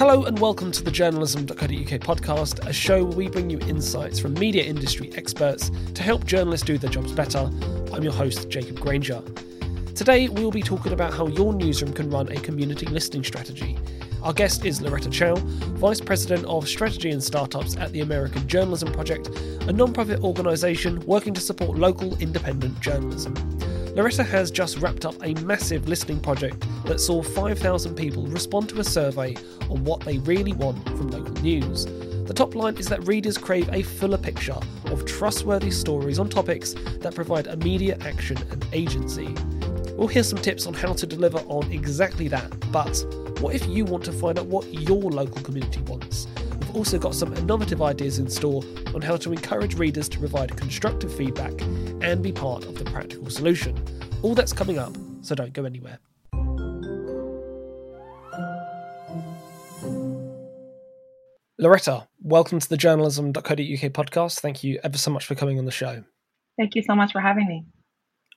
Hello and welcome to the journalism.co.uk podcast, a show where we bring you insights from media industry experts to help journalists do their jobs better. I'm your host, Jacob Granger. Today, we'll be talking about how your newsroom can run a community listening strategy. Our guest is Loretta Chao, Vice President of Strategy and Startups at the American Journalism Project, a non profit organisation working to support local independent journalism. Loretta has just wrapped up a massive listening project that saw 5,000 people respond to a survey on what they really want from local news. The top line is that readers crave a fuller picture of trustworthy stories on topics that provide immediate action and agency. We'll hear some tips on how to deliver on exactly that, but what if you want to find out what your local community wants? We've also got some innovative ideas in store on how to encourage readers to provide constructive feedback and be part of the practical solution. All that's coming up, so don't go anywhere. Loretta, welcome to the journalism.co.uk podcast. Thank you ever so much for coming on the show. Thank you so much for having me.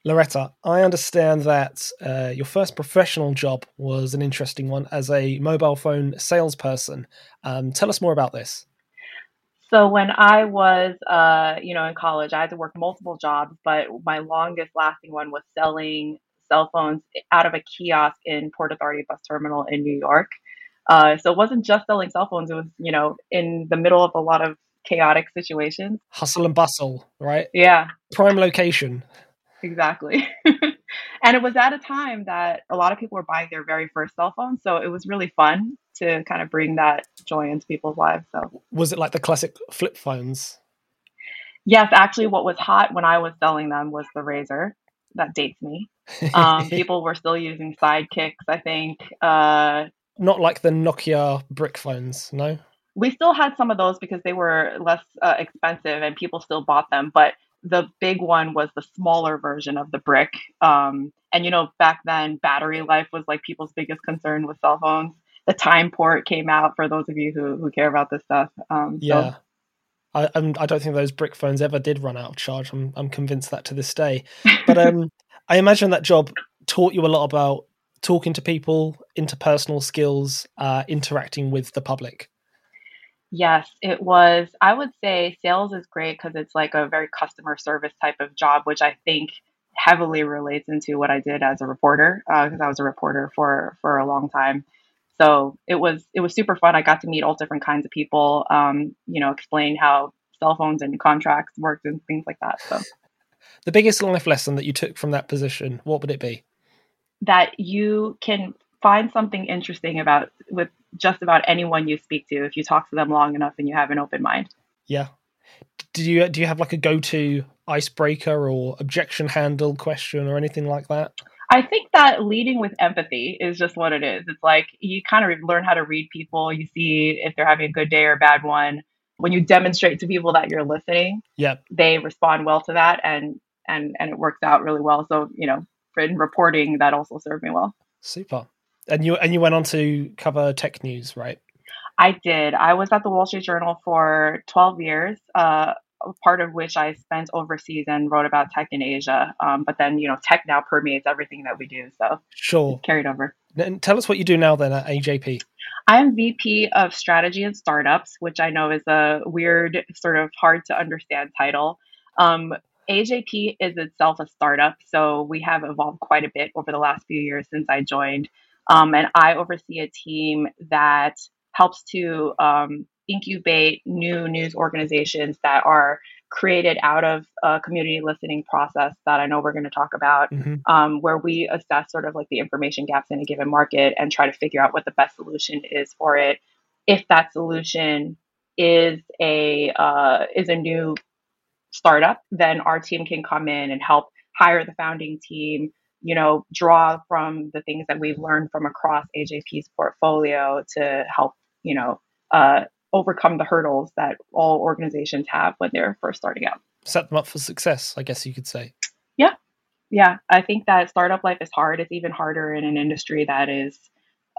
Loretta, I understand that uh, your first professional job was an interesting one as a mobile phone salesperson. Um, tell us more about this. So when I was, uh, you know, in college, I had to work multiple jobs, but my longest lasting one was selling cell phones out of a kiosk in Port Authority Bus Terminal in New York. Uh, so it wasn't just selling cell phones; it was, you know, in the middle of a lot of chaotic situations. Hustle and bustle, right? Yeah. Prime location. Exactly. and it was at a time that a lot of people were buying their very first cell phone, so it was really fun to kind of bring that joy into people's lives. So was it like the classic flip phones? Yes, actually, what was hot when I was selling them was the Razr. That dates me. Um, people were still using sidekicks, I think. Uh, Not like the Nokia brick phones, no? We still had some of those because they were less uh, expensive and people still bought them. But the big one was the smaller version of the brick. Um, and, you know, back then, battery life was like people's biggest concern with cell phones. The Timeport came out for those of you who, who care about this stuff. Um, yeah. So I, I'm, I do not think those brick phones ever did run out of charge. I'm, I'm convinced that to this day. But um, I imagine that job taught you a lot about talking to people, interpersonal skills, uh, interacting with the public. Yes, it was. I would say sales is great because it's like a very customer service type of job, which I think heavily relates into what I did as a reporter because uh, I was a reporter for for a long time. So it was it was super fun. I got to meet all different kinds of people. Um, you know, explain how cell phones and contracts worked and things like that. So the biggest life lesson that you took from that position, what would it be? That you can find something interesting about with just about anyone you speak to if you talk to them long enough and you have an open mind. Yeah. Do you do you have like a go-to icebreaker or objection handle question or anything like that? I think that leading with empathy is just what it is. It's like you kind of learn how to read people. You see if they're having a good day or a bad one. When you demonstrate to people that you're listening, yeah, they respond well to that, and and and it works out really well. So you know, in reporting, that also served me well. Super. And you and you went on to cover tech news, right? I did. I was at the Wall Street Journal for 12 years. Uh, part of which I spent overseas and wrote about tech in Asia. Um, but then, you know, tech now permeates everything that we do. So sure, carried over. And tell us what you do now then at AJP. I am VP of Strategy and Startups, which I know is a weird, sort of hard to understand title. Um, AJP is itself a startup, so we have evolved quite a bit over the last few years since I joined. Um, and I oversee a team that helps to um, incubate new news organizations that are created out of a community listening process that I know we're going to talk about, mm-hmm. um, where we assess sort of like the information gaps in a given market and try to figure out what the best solution is for it. If that solution is a uh, is a new startup, then our team can come in and help hire the founding team. You know, draw from the things that we've learned from across AJP's portfolio to help you know uh, overcome the hurdles that all organizations have when they're first starting out. Set them up for success, I guess you could say. Yeah. Yeah. I think that startup life is hard. It's even harder in an industry that is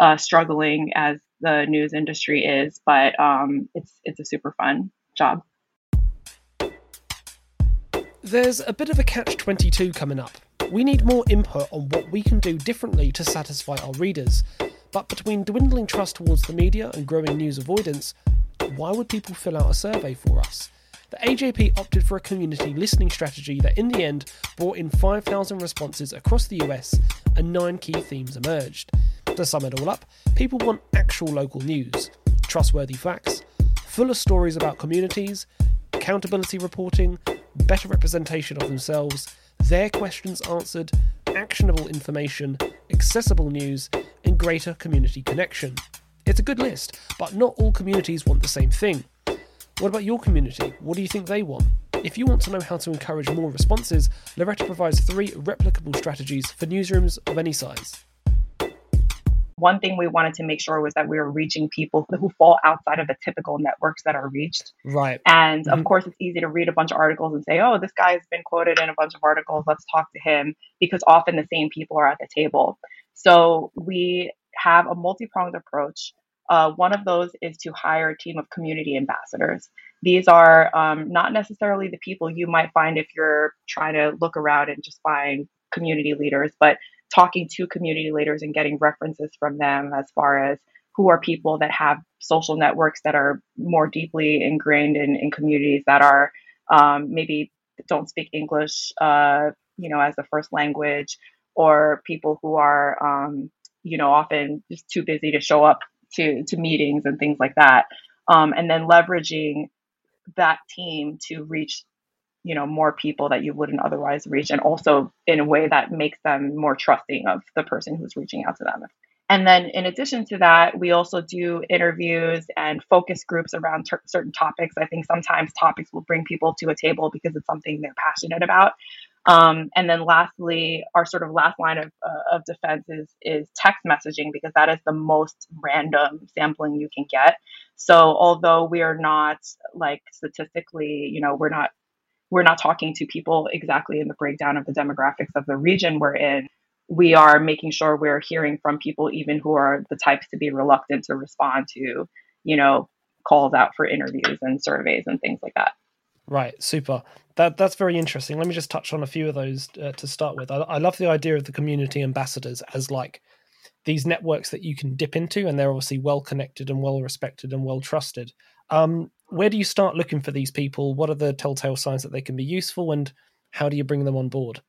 uh, struggling as the news industry is, but um, it's it's a super fun job. There's a bit of a catch 22 coming up. We need more input on what we can do differently to satisfy our readers. But between dwindling trust towards the media and growing news avoidance, why would people fill out a survey for us? The AJP opted for a community listening strategy that in the end brought in 5,000 responses across the US and nine key themes emerged. To sum it all up, people want actual local news, trustworthy facts, fuller stories about communities, accountability reporting, better representation of themselves, their questions answered, actionable information, accessible news, and greater community connection. It's a good list, but not all communities want the same thing. What about your community? What do you think they want? If you want to know how to encourage more responses, Loretta provides three replicable strategies for newsrooms of any size. One thing we wanted to make sure was that we were reaching people who fall outside of the typical networks that are reached. Right. And mm-hmm. of course, it's easy to read a bunch of articles and say, oh, this guy's been quoted in a bunch of articles. Let's talk to him because often the same people are at the table. So we have a multi pronged approach. Uh, one of those is to hire a team of community ambassadors. These are um, not necessarily the people you might find if you're trying to look around and just find community leaders, but talking to community leaders and getting references from them as far as who are people that have social networks that are more deeply ingrained in, in communities that are um, maybe don't speak English, uh, you know, as a first language, or people who are, um, you know, often just too busy to show up to to meetings and things like that, um, and then leveraging that team to reach you know more people that you wouldn't otherwise reach and also in a way that makes them more trusting of the person who's reaching out to them. And then in addition to that we also do interviews and focus groups around ter- certain topics. I think sometimes topics will bring people to a table because it's something they're passionate about. Um, and then lastly our sort of last line of, uh, of defense is, is text messaging because that is the most random sampling you can get. So although we are not like statistically you know we're not we're not talking to people exactly in the breakdown of the demographics of the region we're in. We are making sure we're hearing from people, even who are the types to be reluctant to respond to, you know, calls out for interviews and surveys and things like that. Right, super. That that's very interesting. Let me just touch on a few of those uh, to start with. I, I love the idea of the community ambassadors as like these networks that you can dip into, and they're obviously well connected and well respected and well trusted. Um, where do you start looking for these people? What are the telltale signs that they can be useful, and how do you bring them on board?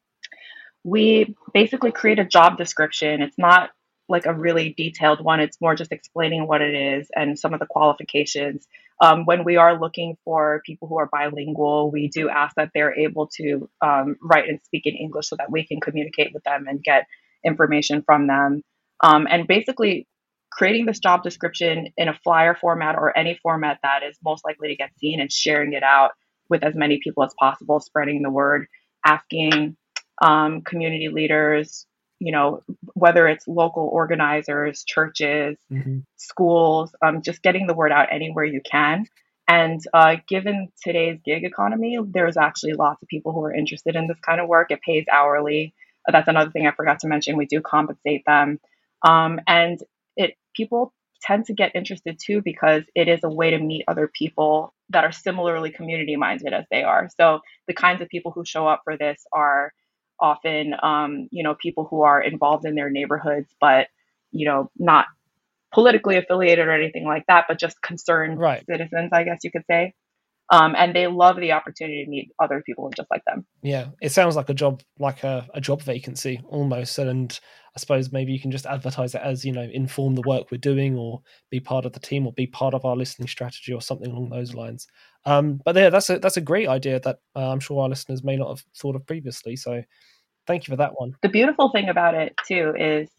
We basically create a job description. It's not like a really detailed one. It's more just explaining what it is and some of the qualifications. Um, when we are looking for people who are bilingual, we do ask that they're able to um, write and speak in English so that we can communicate with them and get information from them. Um, and basically, creating this job description in a flyer format or any format that is most likely to get seen and sharing it out with as many people as possible, spreading the word, asking um, community leaders, you know, whether it's local organizers, churches, mm-hmm. schools, um, just getting the word out anywhere you can. And uh, given today's gig economy, there's actually lots of people who are interested in this kind of work. It pays hourly. That's another thing I forgot to mention. We do compensate them. Um, and people tend to get interested too because it is a way to meet other people that are similarly community minded as they are. So the kinds of people who show up for this are often, um, you know, people who are involved in their neighborhoods, but you know, not politically affiliated or anything like that, but just concerned right. citizens, I guess you could say. Um, and they love the opportunity to meet other people just like them. Yeah, it sounds like a job, like a, a job vacancy almost. And I suppose maybe you can just advertise it as you know inform the work we're doing, or be part of the team, or be part of our listening strategy, or something along those lines. Um, but yeah, that's a that's a great idea that uh, I'm sure our listeners may not have thought of previously. So thank you for that one. The beautiful thing about it too is,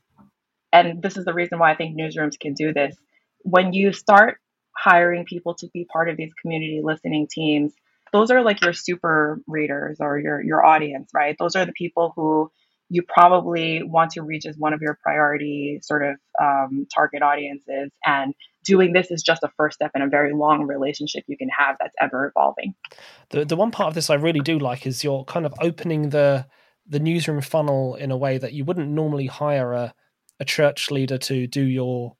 and this is the reason why I think newsrooms can do this. When you start hiring people to be part of these community listening teams, those are like your super readers or your your audience, right? Those are the people who you probably want to reach as one of your priority sort of um, target audiences. And doing this is just a first step in a very long relationship you can have that's ever evolving. The the one part of this I really do like is you're kind of opening the the newsroom funnel in a way that you wouldn't normally hire a a church leader to do your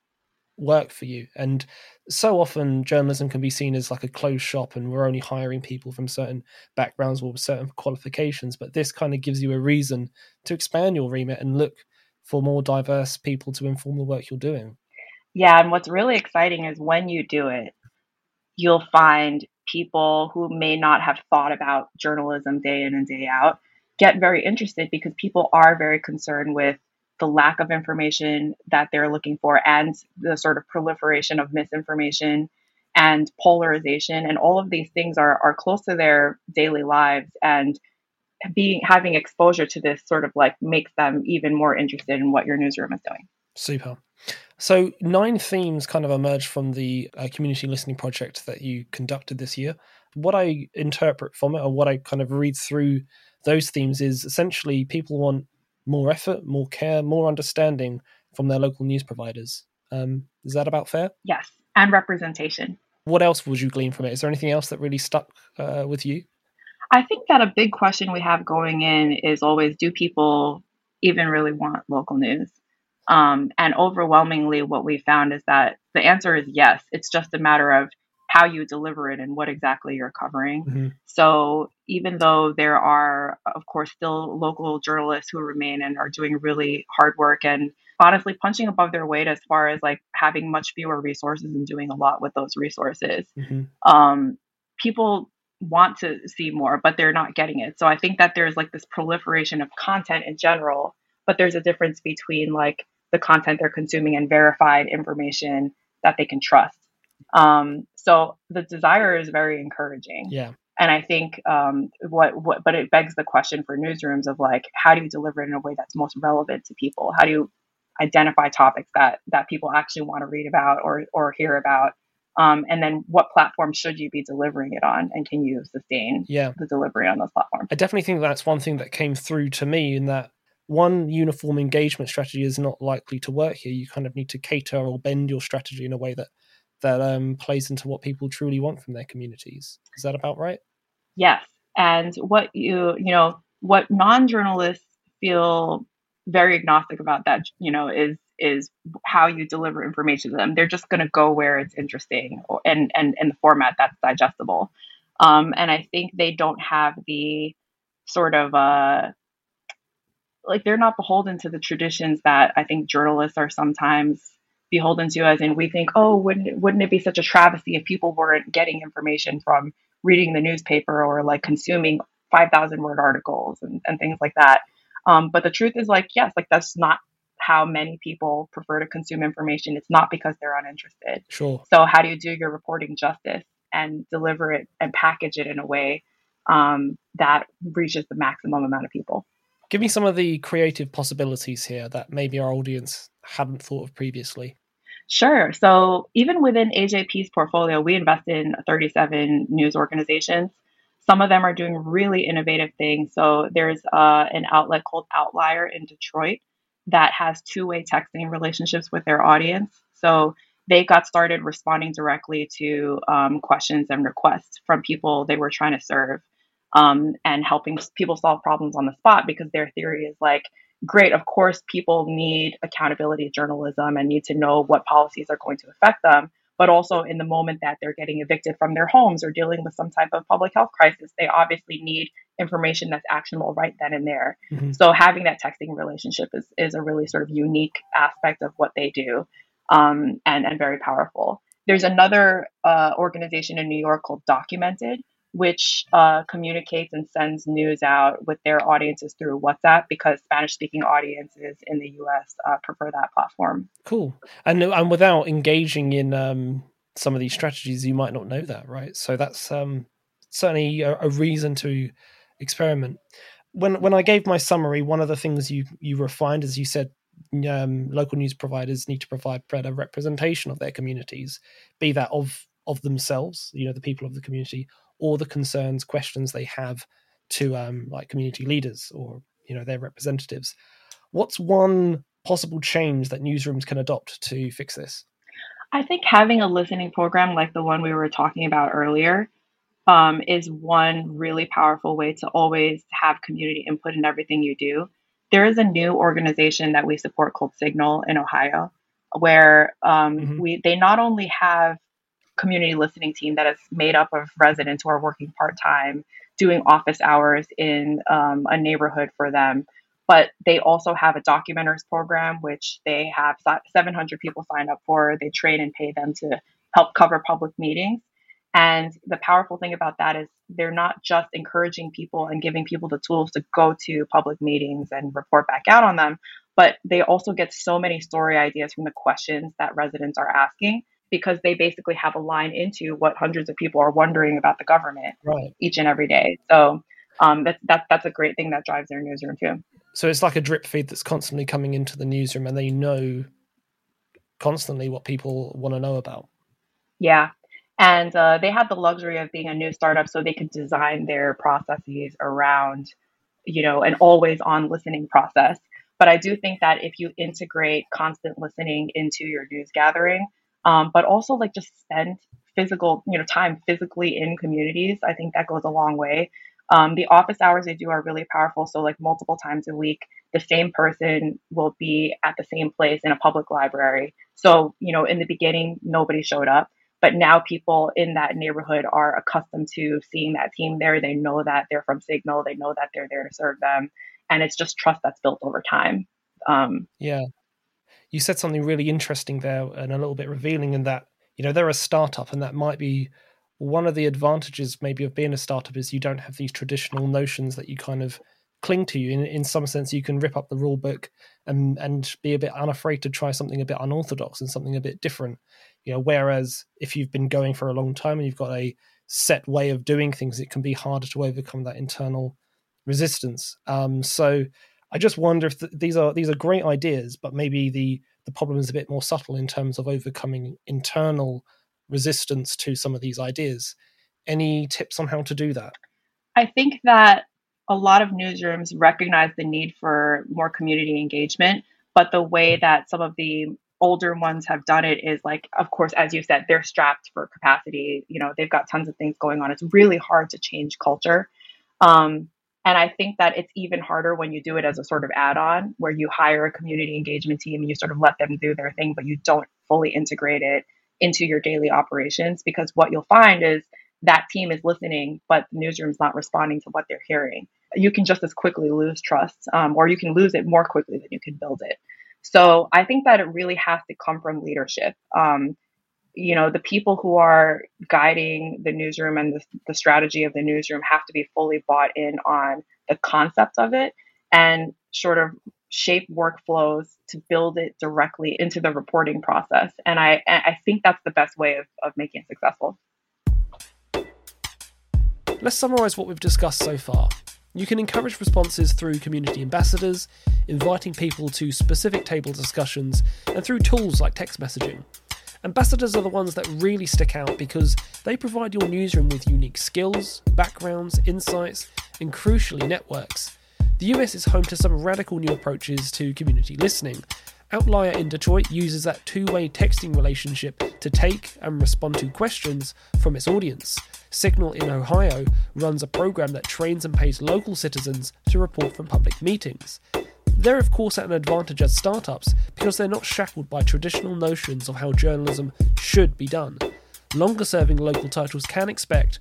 work for you. And so often journalism can be seen as like a closed shop and we're only hiring people from certain backgrounds or certain qualifications. But this kind of gives you a reason to expand your remit and look for more diverse people to inform the work you're doing. Yeah, and what's really exciting is when you do it, you'll find people who may not have thought about journalism day in and day out get very interested because people are very concerned with the lack of information that they're looking for and the sort of proliferation of misinformation and polarization and all of these things are are close to their daily lives and being having exposure to this sort of like makes them even more interested in what your newsroom is doing. Super. So nine themes kind of emerged from the uh, community listening project that you conducted this year. What I interpret from it, or what I kind of read through those themes, is essentially people want more effort, more care, more understanding from their local news providers. Um, is that about fair? Yes, and representation. What else would you glean from it? Is there anything else that really stuck uh, with you? I think that a big question we have going in is always do people even really want local news? Um, and overwhelmingly, what we found is that the answer is yes. It's just a matter of how you deliver it and what exactly you're covering. Mm-hmm. So even though there are, of course, still local journalists who remain and are doing really hard work and honestly punching above their weight as far as like having much fewer resources and doing a lot with those resources, mm-hmm. um, people want to see more, but they're not getting it. So I think that there's like this proliferation of content in general, but there's a difference between like the content they're consuming and verified information that they can trust. Um, so the desire is very encouraging. Yeah. And I think um, what, what, but it begs the question for newsrooms of like, how do you deliver it in a way that's most relevant to people? How do you identify topics that that people actually want to read about or or hear about? Um, and then what platform should you be delivering it on and can you sustain yeah. the delivery on those platforms i definitely think that's one thing that came through to me in that one uniform engagement strategy is not likely to work here you kind of need to cater or bend your strategy in a way that that um, plays into what people truly want from their communities. Is that about right? Yes. And what you, you know, what non-journalists feel very agnostic about that, you know, is is how you deliver information to them. They're just going to go where it's interesting or, and and in the format that's digestible. Um, and I think they don't have the sort of uh, like they're not beholden to the traditions that I think journalists are sometimes beholden to us and we think oh wouldn't wouldn't it be such a travesty if people weren't getting information from reading the newspaper or like consuming 5000 word articles and, and things like that. Um, but the truth is like yes like that's not how many people prefer to consume information. It's not because they're uninterested. Sure. So how do you do your reporting justice and deliver it and package it in a way um, that reaches the maximum amount of people? Give me some of the creative possibilities here that maybe our audience hadn't thought of previously? Sure. So even within AJP's portfolio, we invest in 37 news organizations. Some of them are doing really innovative things. So there's uh, an outlet called Outlier in Detroit that has two-way texting relationships with their audience. So they got started responding directly to um, questions and requests from people they were trying to serve um, and helping people solve problems on the spot because their theory is like great. Of course, people need accountability journalism and need to know what policies are going to affect them. But also, in the moment that they're getting evicted from their homes or dealing with some type of public health crisis, they obviously need information that's actionable right then and there. Mm-hmm. So, having that texting relationship is, is a really sort of unique aspect of what they do um, and, and very powerful. There's another uh, organization in New York called Documented, which uh, communicates and sends news out with their audiences through WhatsApp because Spanish speaking audiences in the US uh, prefer that platform. Cool. And, and without engaging in um, some of these strategies, you might not know that, right? So that's um, certainly a, a, reason to experiment. When, when I gave my summary, one of the things you, you refined, as you said, um, local news providers need to provide better representation of their communities, be that of of themselves, you know, the people of the community, or the concerns, questions they have to um, like community leaders or you know their representatives. What's one possible change that newsrooms can adopt to fix this? I think having a listening program like the one we were talking about earlier um, is one really powerful way to always have community input in everything you do. There is a new organization that we support called Signal in Ohio, where um, mm-hmm. we they not only have community listening team that is made up of residents who are working part time, doing office hours in um, a neighborhood for them. but they also have a documenters program, which they have 700 people sign up for. They train and pay them to help cover public meetings. And the powerful thing about that is they're not just encouraging people and giving people the tools to go to public meetings and report back out on them, but they also get so many story ideas from the questions that residents are asking because they basically have a line into what hundreds of people are wondering about the government right. each and every day. So um, that's, that's, that's a great thing that drives their newsroom too. So it's like a drip feed that's constantly coming into the newsroom and they know constantly what people want to know about. Yeah. And uh, they had the luxury of being a new startup, so they could design their processes around, you know, an always on listening process. But I do think that if you integrate constant listening into your news gathering, um, but also like just spend physical, you know, time physically in communities, I think that goes a long way. Um, the office hours they do are really powerful. So, like multiple times a week, the same person will be at the same place in a public library. So, you know, in the beginning, nobody showed up, but now people in that neighborhood are accustomed to seeing that team there. They know that they're from Signal, they know that they're there to serve them. And it's just trust that's built over time. Um, yeah. You said something really interesting there and a little bit revealing in that, you know, they're a startup and that might be one of the advantages maybe of being a startup is you don't have these traditional notions that you kind of cling to You. In, in some sense you can rip up the rule book and and be a bit unafraid to try something a bit unorthodox and something a bit different. You know whereas if you've been going for a long time and you've got a set way of doing things it can be harder to overcome that internal resistance. Um, so i just wonder if th- these are these are great ideas but maybe the the problem is a bit more subtle in terms of overcoming internal resistance to some of these ideas. Any tips on how to do that? I think that a lot of newsrooms recognize the need for more community engagement, but the way that some of the older ones have done it is like of course as you said they're strapped for capacity you know they've got tons of things going on it's really hard to change culture um, and i think that it's even harder when you do it as a sort of add-on where you hire a community engagement team and you sort of let them do their thing but you don't fully integrate it into your daily operations because what you'll find is that team is listening, but the newsroom's not responding to what they're hearing. You can just as quickly lose trust, um, or you can lose it more quickly than you can build it. So I think that it really has to come from leadership. Um, you know, the people who are guiding the newsroom and the, the strategy of the newsroom have to be fully bought in on the concept of it and sort of shape workflows to build it directly into the reporting process. And I, I think that's the best way of, of making it successful. Let's summarize what we've discussed so far. You can encourage responses through community ambassadors, inviting people to specific table discussions, and through tools like text messaging. Ambassadors are the ones that really stick out because they provide your newsroom with unique skills, backgrounds, insights, and crucially, networks the US is home to some radical new approaches to community listening. Outlier in Detroit uses that two way texting relationship to take and respond to questions from its audience. Signal in Ohio runs a program that trains and pays local citizens to report from public meetings. They're, of course, at an advantage as startups because they're not shackled by traditional notions of how journalism should be done. Longer serving local titles can expect,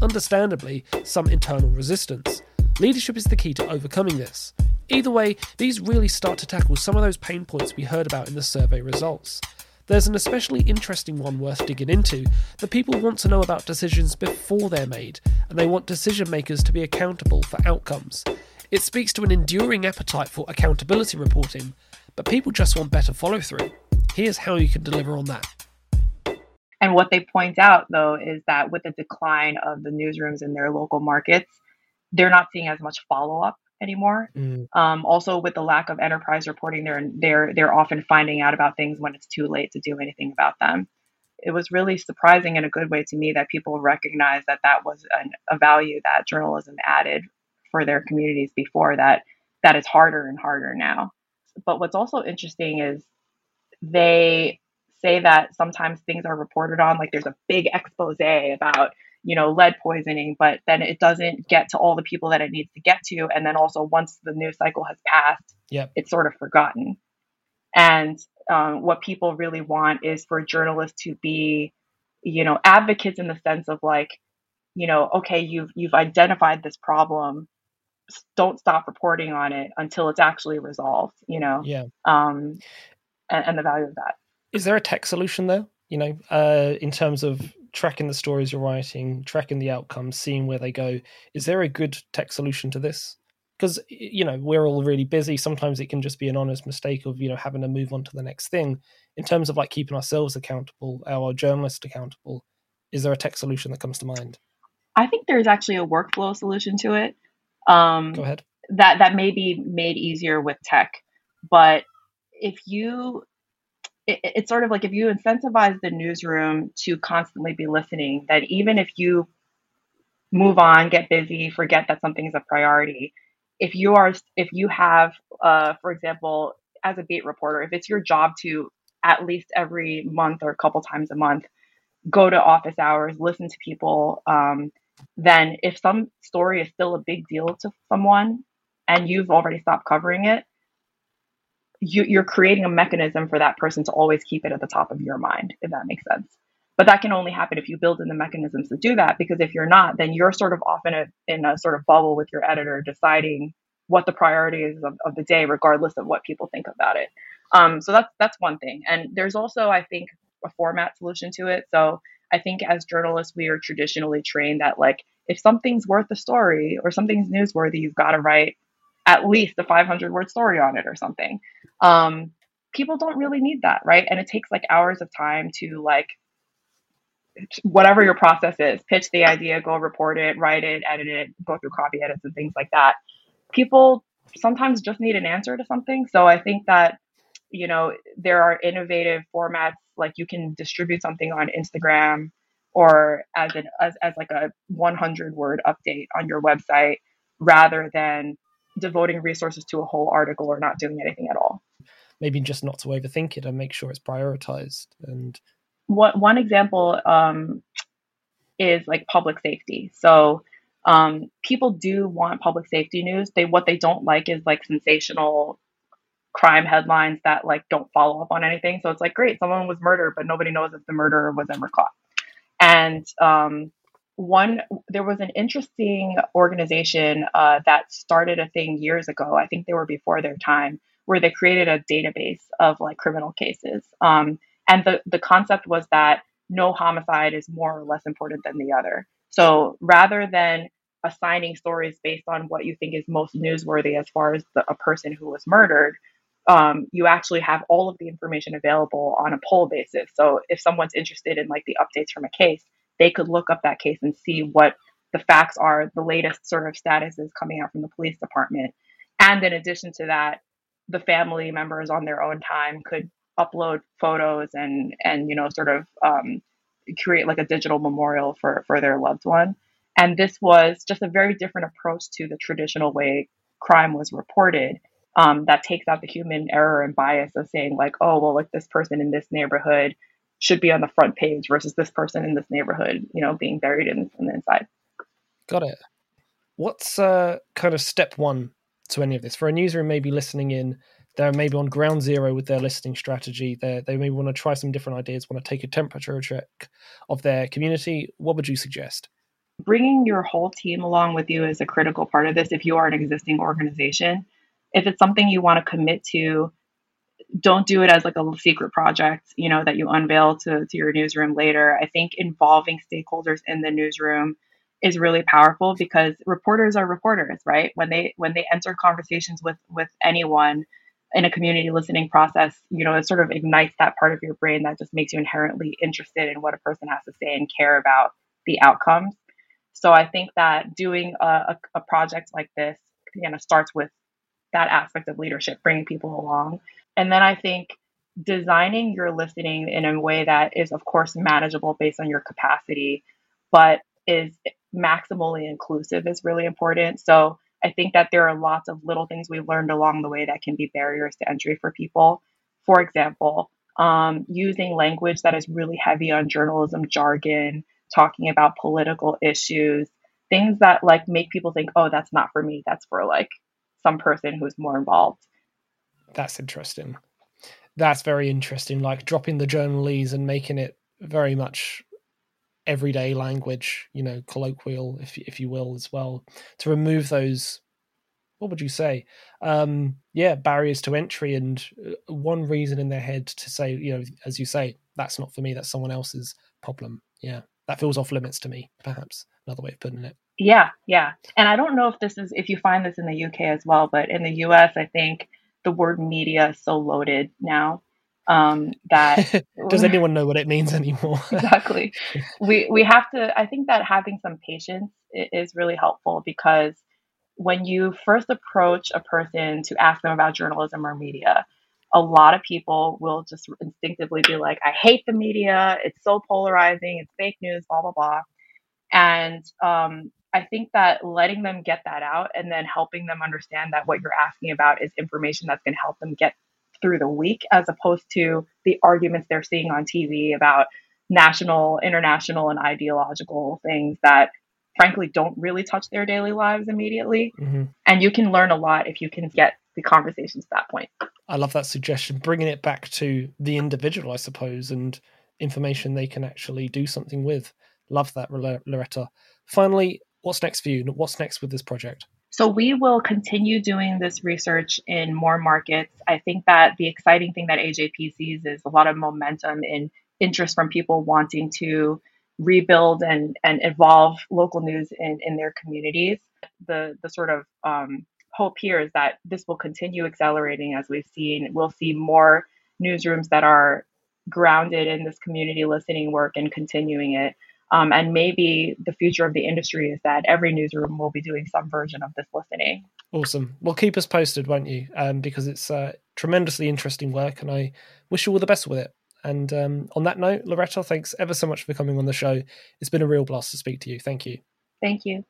understandably, some internal resistance. Leadership is the key to overcoming this. Either way, these really start to tackle some of those pain points we heard about in the survey results. There's an especially interesting one worth digging into that people want to know about decisions before they're made, and they want decision makers to be accountable for outcomes. It speaks to an enduring appetite for accountability reporting, but people just want better follow through. Here's how you can deliver on that. And what they point out, though, is that with the decline of the newsrooms in their local markets, they're not seeing as much follow up anymore. Mm. Um, also, with the lack of enterprise reporting, they're they're they're often finding out about things when it's too late to do anything about them. It was really surprising in a good way to me that people recognized that that was an, a value that journalism added for their communities before that that is harder and harder now. But what's also interesting is they say that sometimes things are reported on like there's a big expose about you know, lead poisoning, but then it doesn't get to all the people that it needs to get to. And then also once the news cycle has passed, yep. it's sort of forgotten. And um, what people really want is for journalists to be, you know, advocates in the sense of like, you know, okay, you've you've identified this problem. Don't stop reporting on it until it's actually resolved you know? Yeah. Um and, and the value of that. Is there a tech solution though? You know uh in terms of tracking the stories you're writing tracking the outcomes seeing where they go is there a good tech solution to this? Because you know we're all really busy. Sometimes it can just be an honest mistake of you know having to move on to the next thing. In terms of like keeping ourselves accountable our journalists accountable is there a tech solution that comes to mind? I think there's actually a workflow solution to it um, go ahead. that that may be made easier with tech but if you it, it's sort of like if you incentivize the newsroom to constantly be listening that even if you move on get busy forget that something is a priority if you are if you have uh, for example as a beat reporter if it's your job to at least every month or a couple times a month go to office hours listen to people um, then if some story is still a big deal to someone and you've already stopped covering it you, you're creating a mechanism for that person to always keep it at the top of your mind if that makes sense but that can only happen if you build in the mechanisms to do that. Because if you're not, then you're sort of off in a in a sort of bubble with your editor, deciding what the priority is of, of the day, regardless of what people think about it. Um, so that's that's one thing. And there's also, I think, a format solution to it. So I think as journalists, we are traditionally trained that like if something's worth a story or something's newsworthy, you've got to write at least a 500 word story on it or something. Um, people don't really need that, right? And it takes like hours of time to like whatever your process is pitch the idea go report it write it edit it go through copy edits and things like that people sometimes just need an answer to something so i think that you know there are innovative formats like you can distribute something on instagram or as an as, as like a 100 word update on your website rather than devoting resources to a whole article or not doing anything at all maybe just not to overthink it and make sure it's prioritized and one one example um, is like public safety. So um, people do want public safety news. They what they don't like is like sensational crime headlines that like don't follow up on anything. So it's like great, someone was murdered, but nobody knows if the murderer was ever caught. And um, one there was an interesting organization uh, that started a thing years ago. I think they were before their time, where they created a database of like criminal cases. Um, and the, the concept was that no homicide is more or less important than the other. So rather than assigning stories based on what you think is most newsworthy as far as the, a person who was murdered, um, you actually have all of the information available on a poll basis. So if someone's interested in like the updates from a case, they could look up that case and see what the facts are, the latest sort of statuses coming out from the police department. And in addition to that, the family members on their own time could upload photos and and you know sort of um, create like a digital memorial for for their loved one and this was just a very different approach to the traditional way crime was reported um, that takes out the human error and bias of saying like oh well like this person in this neighborhood should be on the front page versus this person in this neighborhood you know being buried in, the inside got it what's uh, kind of step one to any of this for a newsroom maybe listening in they're maybe on ground zero with their listing strategy. They they may want to try some different ideas, want to take a temperature check of their community. What would you suggest? Bringing your whole team along with you is a critical part of this. If you are an existing organization, if it's something you want to commit to, don't do it as like a secret project, you know, that you unveil to, to your newsroom later. I think involving stakeholders in the newsroom is really powerful because reporters are reporters, right? When they when they enter conversations with with anyone, in a community listening process, you know, it sort of ignites that part of your brain that just makes you inherently interested in what a person has to say and care about the outcomes. So I think that doing a, a, a project like this, you know, starts with that aspect of leadership, bringing people along. And then I think designing your listening in a way that is, of course, manageable based on your capacity, but is maximally inclusive is really important. So I think that there are lots of little things we've learned along the way that can be barriers to entry for people. For example, um, using language that is really heavy on journalism jargon, talking about political issues, things that like make people think, oh, that's not for me. That's for like some person who's more involved. That's interesting. That's very interesting. Like dropping the journalese and making it very much everyday language, you know, colloquial, if if you will, as well, to remove those what would you say? Um, yeah, barriers to entry, and uh, one reason in their head to say, you know, as you say, that's not for me, that's someone else's problem. Yeah, that feels off limits to me, perhaps another way of putting it. Yeah, yeah. And I don't know if this is, if you find this in the UK as well, but in the US, I think the word media is so loaded now um, that does anyone know what it means anymore? exactly. We we have to. I think that having some patience is really helpful because when you first approach a person to ask them about journalism or media, a lot of people will just instinctively be like, I hate the media. It's so polarizing. It's fake news, blah, blah, blah. And um, I think that letting them get that out and then helping them understand that what you're asking about is information that's going to help them get through the week, as opposed to the arguments they're seeing on TV about national, international, and ideological things that frankly don't really touch their daily lives immediately. Mm-hmm. And you can learn a lot if you can get the conversation to that point. I love that suggestion, bringing it back to the individual, I suppose, and information they can actually do something with. Love that, Loretta. Finally, what's next for you? What's next with this project? So we will continue doing this research in more markets. I think that the exciting thing that AJP sees is a lot of momentum in interest from people wanting to rebuild and, and evolve local news in, in their communities. The, the sort of um, hope here is that this will continue accelerating as we've seen. We'll see more newsrooms that are grounded in this community listening work and continuing it. Um, and maybe the future of the industry is that every newsroom will be doing some version of this listening. Awesome. Well, keep us posted, won't you? Um, because it's uh, tremendously interesting work, and I wish you all the best with it. And um, on that note, Loretta, thanks ever so much for coming on the show. It's been a real blast to speak to you. Thank you. Thank you.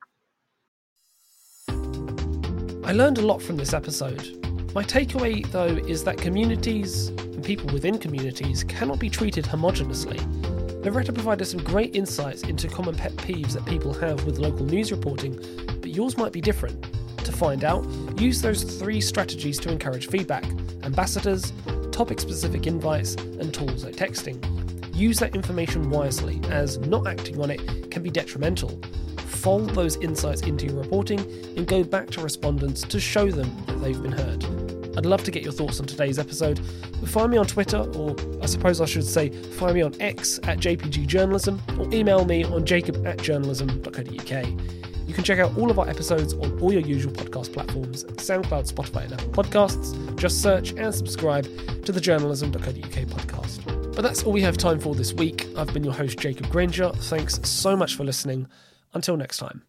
I learned a lot from this episode. My takeaway, though, is that communities and people within communities cannot be treated homogeneously. Loretta provided some great insights into common pet peeves that people have with local news reporting, but yours might be different. To find out, use those three strategies to encourage feedback ambassadors, topic specific invites, and tools like texting. Use that information wisely, as not acting on it can be detrimental. Fold those insights into your reporting and go back to respondents to show them that they've been heard. I'd love to get your thoughts on today's episode. Find me on Twitter, or I suppose I should say, find me on X at JPG Journalism, or email me on jacob at journalism.co.uk. You can check out all of our episodes on all your usual podcast platforms SoundCloud, Spotify, and Apple Podcasts. Just search and subscribe to the journalism.co.uk podcast. But that's all we have time for this week. I've been your host, Jacob Granger. Thanks so much for listening. Until next time.